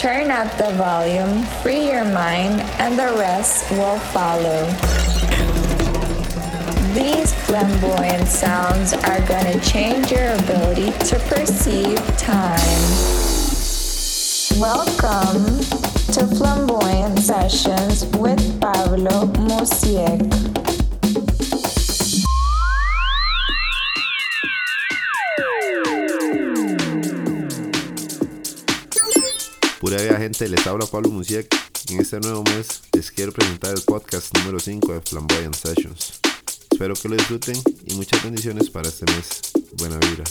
Turn up the volume, free your mind, and the rest will follow. These flamboyant sounds are gonna change your ability to perceive time. Welcome to Flamboyant Sessions with Pablo Muzi3k. Gente, les habla Pablo Musiek en este nuevo mes les quiero presentar el podcast número 5 de Flamboyant Sessions. Espero que lo disfruten y muchas bendiciones para este mes. Buena vibra.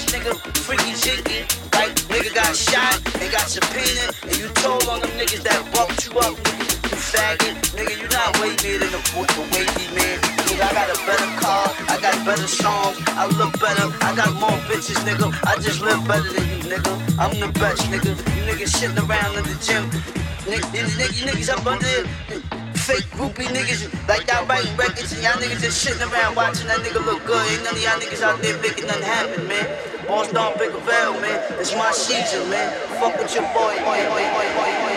watch nigga freaky jiggy, Like nigga got shot and got subpoenaed, and you told on them niggas that bumped you up. You faggot, nigga, you not way better than the wavy man. Nigga, I got a better car, I got better songs, I look better, I got more bitches, nigga. I just live better than you, nigga. I'm the best, nigga. You niggas shitting around in the gym. Nigga, you niggas up under it fake groupie niggas like y'all writing records and y'all niggas just shitting around watching that nigga look good. Ain't none of y'all niggas out there making nothing happen, man. All Star Big Avail, man. It's my season, man. Fuck with your boy. boy, boy, boy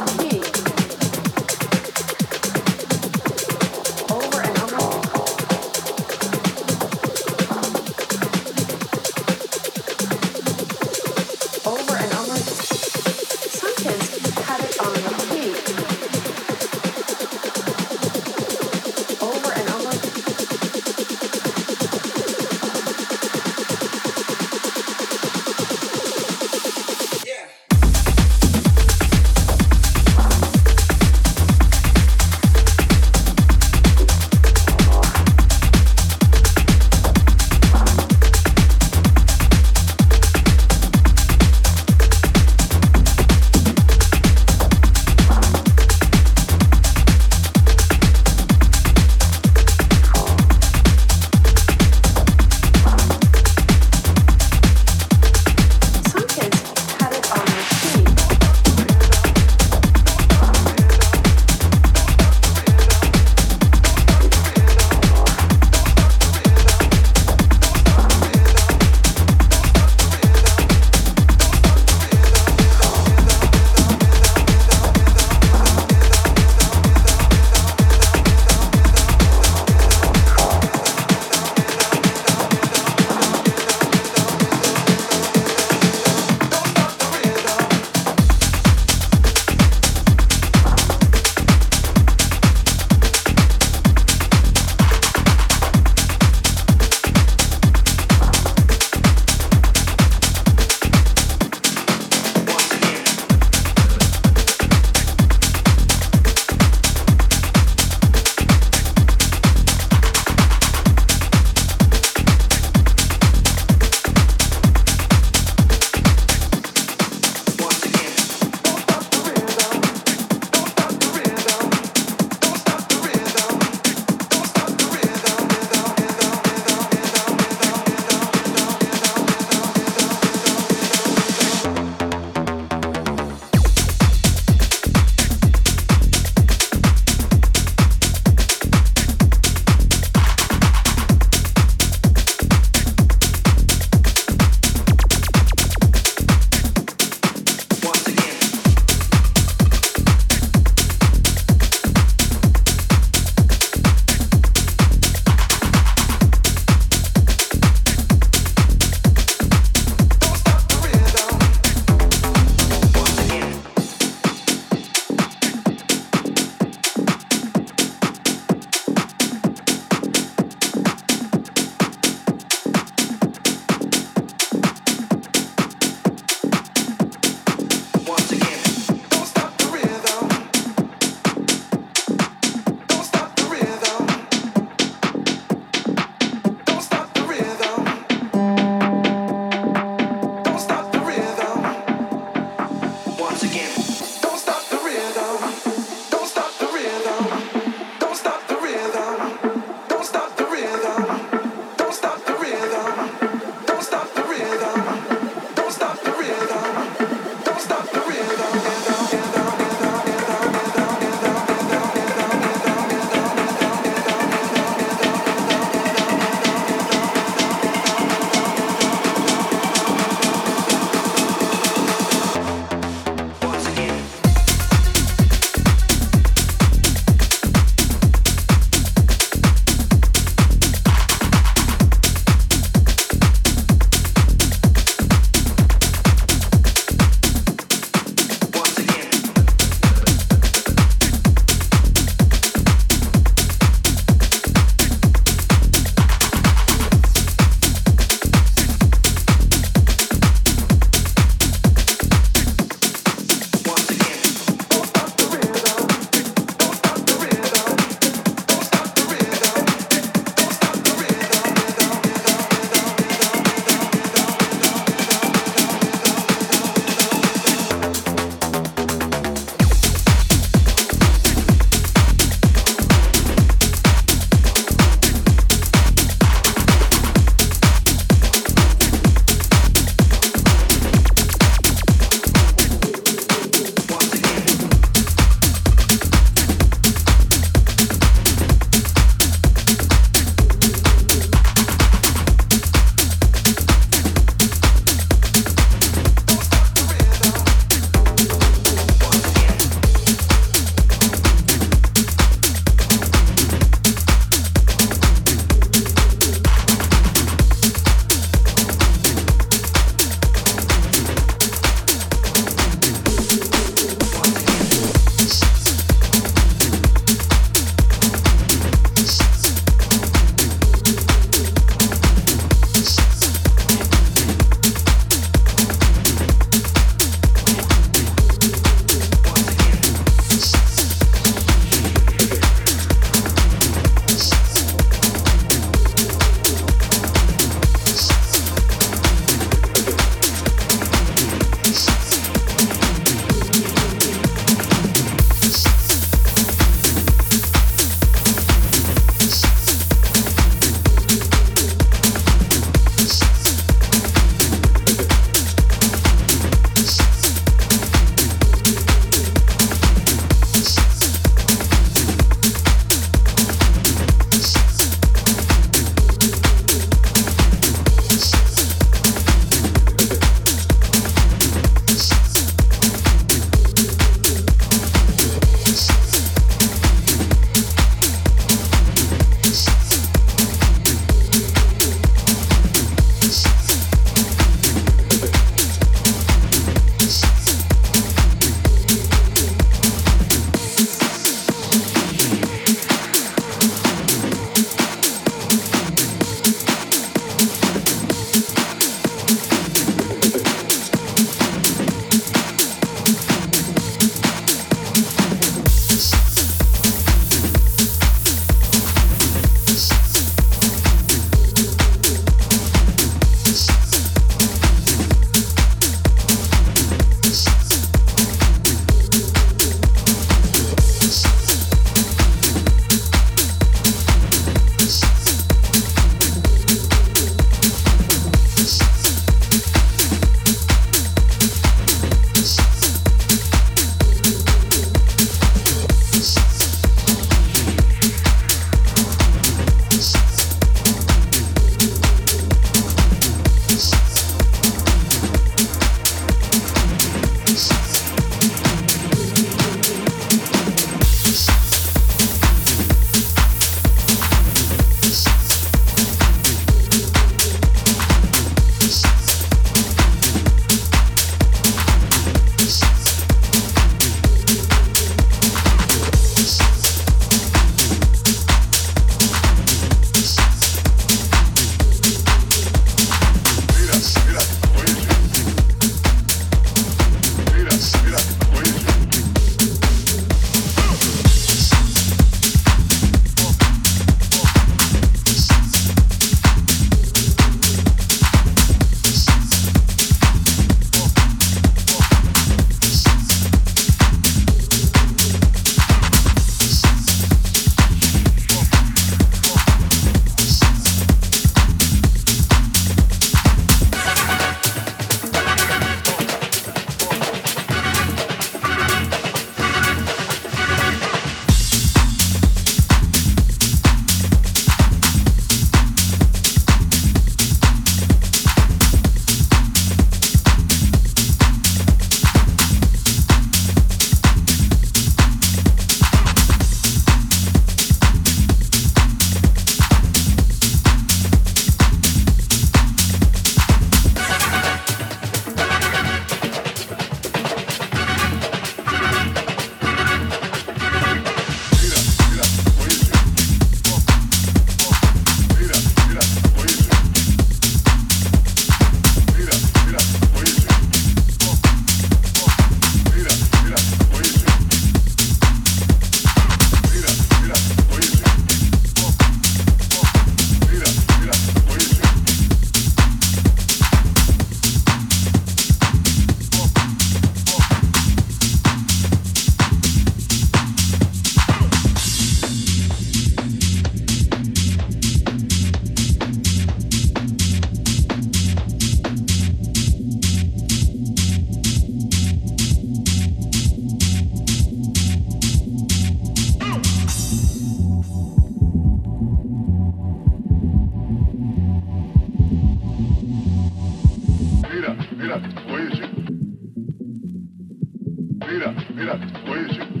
mira, mira, oye,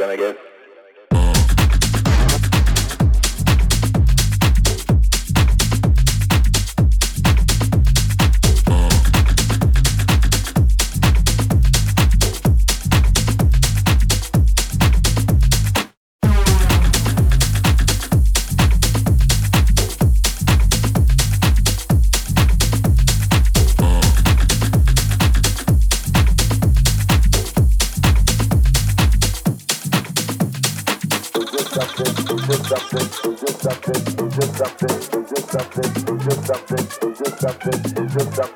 again, I guess. something, just something, just something, just something.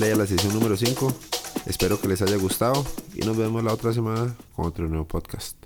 Play la sesión número 5. Espero que les haya gustado y nos vemos la otra semana con otro nuevo podcast.